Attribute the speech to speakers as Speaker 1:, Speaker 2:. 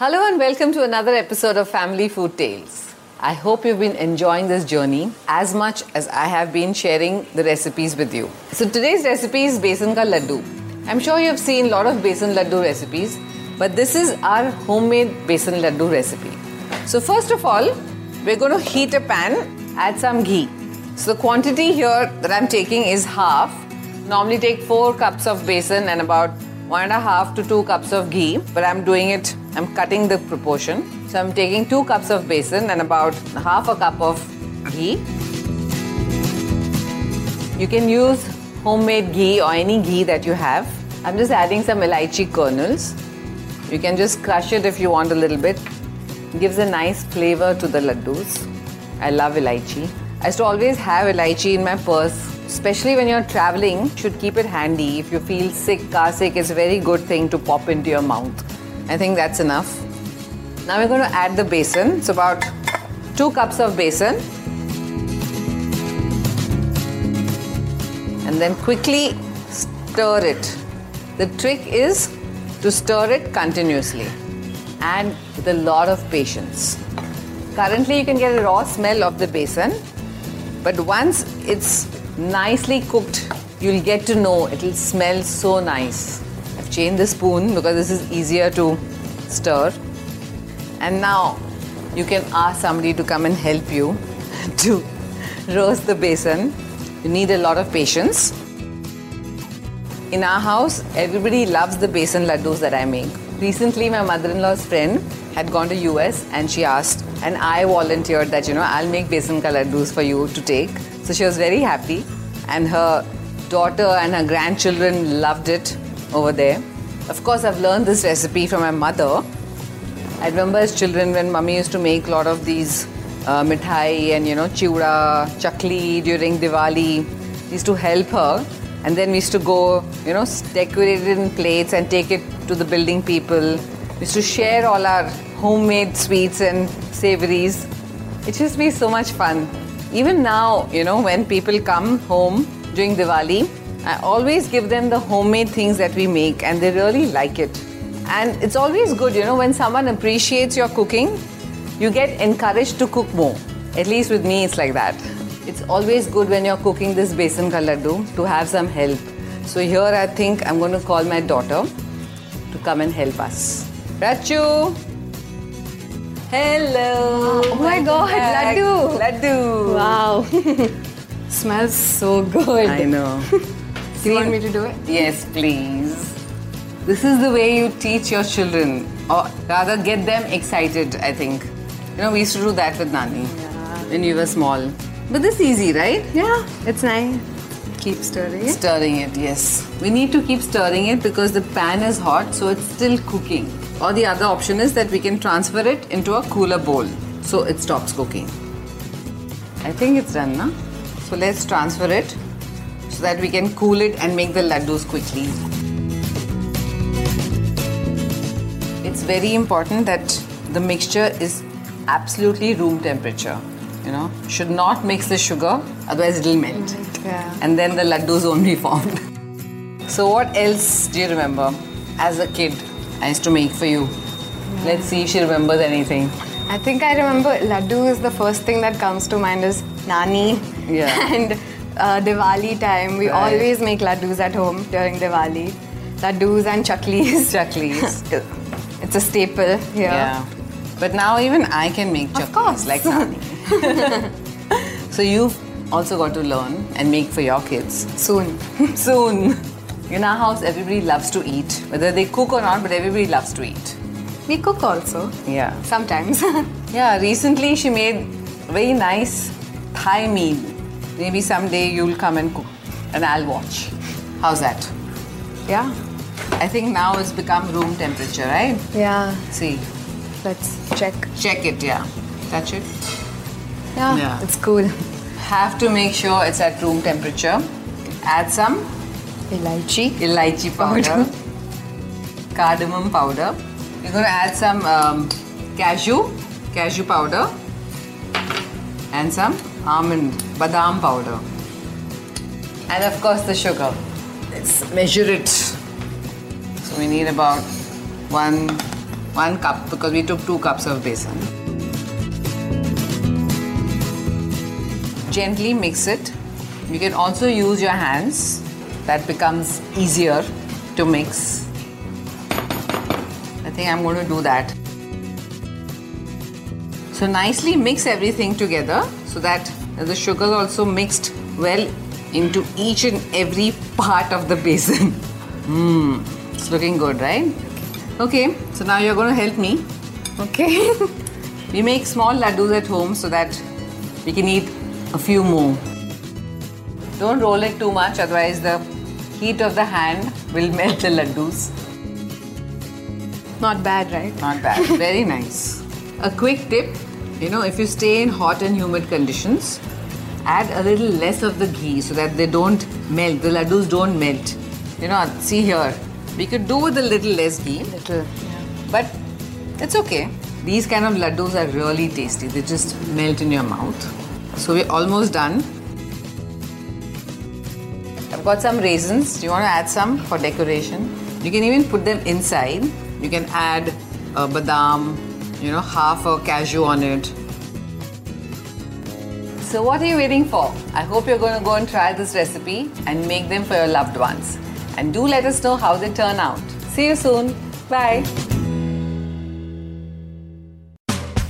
Speaker 1: Hello and welcome to another episode of Family Food Tales. I hope you've been enjoying this journey as much as I have been sharing the recipes with you. So today's recipe is besan ka laddu. I'm sure you've seen a lot of besan laddu recipes, but this is our homemade besan laddu recipe. So first of all, we're going to heat a pan, add some ghee. So the quantity here that I'm taking is half. Normally take 4 cups of besan and about one and a half to two cups of ghee, but I'm doing it, I'm cutting the proportion. So I'm taking two cups of besan and about half a cup of ghee. You can use homemade ghee or any ghee that you have. I'm just adding some elaichi kernels. You can just crush it if you want a little bit. It gives a nice flavor to the laddus. I love elaichi. I used to always have elaichi in my purse especially when you're traveling, should keep it handy. If you feel sick, car sick, it's a very good thing to pop into your mouth. I think that's enough. Now we're going to add the besan. It's about two cups of besan. And then quickly stir it. The trick is to stir it continuously and with a lot of patience. Currently, you can get a raw smell of the besan, but once it's nicely cooked, you'll get to know it'll smell so nice. I've the spoon because this is easier to stir. And now you can ask somebody to come and help you to roast the besan. You need a lot of patience. In our house, everybody loves the besan laddus that I make. Recently, my mother-in-law's friend had gone to US and she asked, and I volunteered that, you know, I'll make besan ka laddus for you to take. So she was very happy, and her daughter and her grandchildren loved it over there. Of course, I've learned this recipe from my mother. I remember as children when mummy used to make a lot of these uh, mithai and you know chiura, chakli during Diwali. Used to help her, and then we used to go, you know, decorate it in plates and take it to the building people. We used to share all our homemade sweets and savories. It used to be so much fun. Even now, you know, when people come home during Diwali, I always give them the homemade things that we make and they really like it. And it's always good, you know, when someone appreciates your cooking, you get encouraged to cook more. At least with me, it's like that. It's always good when you're cooking this besan ka laddu to have some help. So here I think I'm going to call my daughter to come and help us. Rachu! Hello!
Speaker 2: Oh my god, laddu!
Speaker 1: Laddu!
Speaker 2: Wow. Smells so good.
Speaker 1: I know.
Speaker 2: Do you want me to do it?
Speaker 1: Yes, please. This is the way you teach your children, or rather, get them excited, I think. You know, we used to do that with Nani when we were small. But this is easy, right?
Speaker 2: Yeah, it's nice. Keep stirring it.
Speaker 1: Stirring it, yes. We need to keep stirring it because the pan is hot, so it's still cooking. Or the other option is that we can transfer it into a cooler bowl so it stops cooking. I think it's done, na? So let's transfer it so that we can cool it and make the laddus quickly. It's very important that the mixture is absolutely room temperature. You know, should not mix the sugar, otherwise it'll melt.
Speaker 2: Yeah.
Speaker 1: And then the laddus won't be formed. so what else do you remember as a kid I used to make for you? Let's see if she remembers anything.
Speaker 2: I think I remember laddu is the first thing that comes to mind is nani.
Speaker 1: Yeah.
Speaker 2: and uh, Diwali time, we
Speaker 1: Right.
Speaker 2: always make laddus at home during Diwali. Laddus and chaklis.
Speaker 1: Chaklis.
Speaker 2: It's a staple here.
Speaker 1: Yeah. But now even I can make chaklis
Speaker 2: course.
Speaker 1: like Nani. so you've also got to learn and make for your kids.
Speaker 2: Soon.
Speaker 1: Soon. In our house, everybody loves to eat. Whether they cook or not, but everybody loves to eat.
Speaker 2: we cook also.
Speaker 1: Yeah.
Speaker 2: Sometimes.
Speaker 1: Yeah, recently she made very nice Thai meal. Maybe someday you'll come and cook and I'll watch. How's that?
Speaker 2: yeah.
Speaker 1: I think now it's become room temperature, right?
Speaker 2: Yeah.
Speaker 1: See,
Speaker 2: Let's check.
Speaker 1: check it, yeah. Touch it.
Speaker 2: Yeah.
Speaker 1: Yeah.
Speaker 2: It's cool.
Speaker 1: Have to make sure it's at room temperature. Add some
Speaker 2: Elaichi.
Speaker 1: elaichi powder, cardamom powder. You're going to add some um, cashew, cashew powder, and some almond, badam powder. And of course the sugar. Let's measure it. So we need about one one cup because we took two cups of besan. Gently mix it. You can also use your hands. That becomes easier to mix. I think I'm going to do that. So nicely mix everything together so that the sugar is also mixed well into each and every part of the besan. Mmm, it's looking good, right? Okay, so now you're going to help me.
Speaker 2: Okay.
Speaker 1: We make small laddus at home so that we can eat a few more. Don't roll it too much, otherwise, the heat of the hand will melt the laddus.
Speaker 2: Not bad, right?
Speaker 1: Not bad. Very nice. A quick tip you know, if you stay in hot and humid conditions, add a little less of the ghee so that they don't melt, the laddus don't melt. You know, see here, we could do with a little less ghee.
Speaker 2: Little, yeah.
Speaker 1: But it's okay. These kind of laddus are really tasty. They just melt in your mouth. So we're almost done. I've got some raisins. Do you want to add some for decoration? You can even put them inside. You can add a badam, you know, half a cashew on it. So what are you waiting for? I hope you're going to go and try this recipe and make them for your loved ones. And do let us know how they turn out. See you soon. Bye.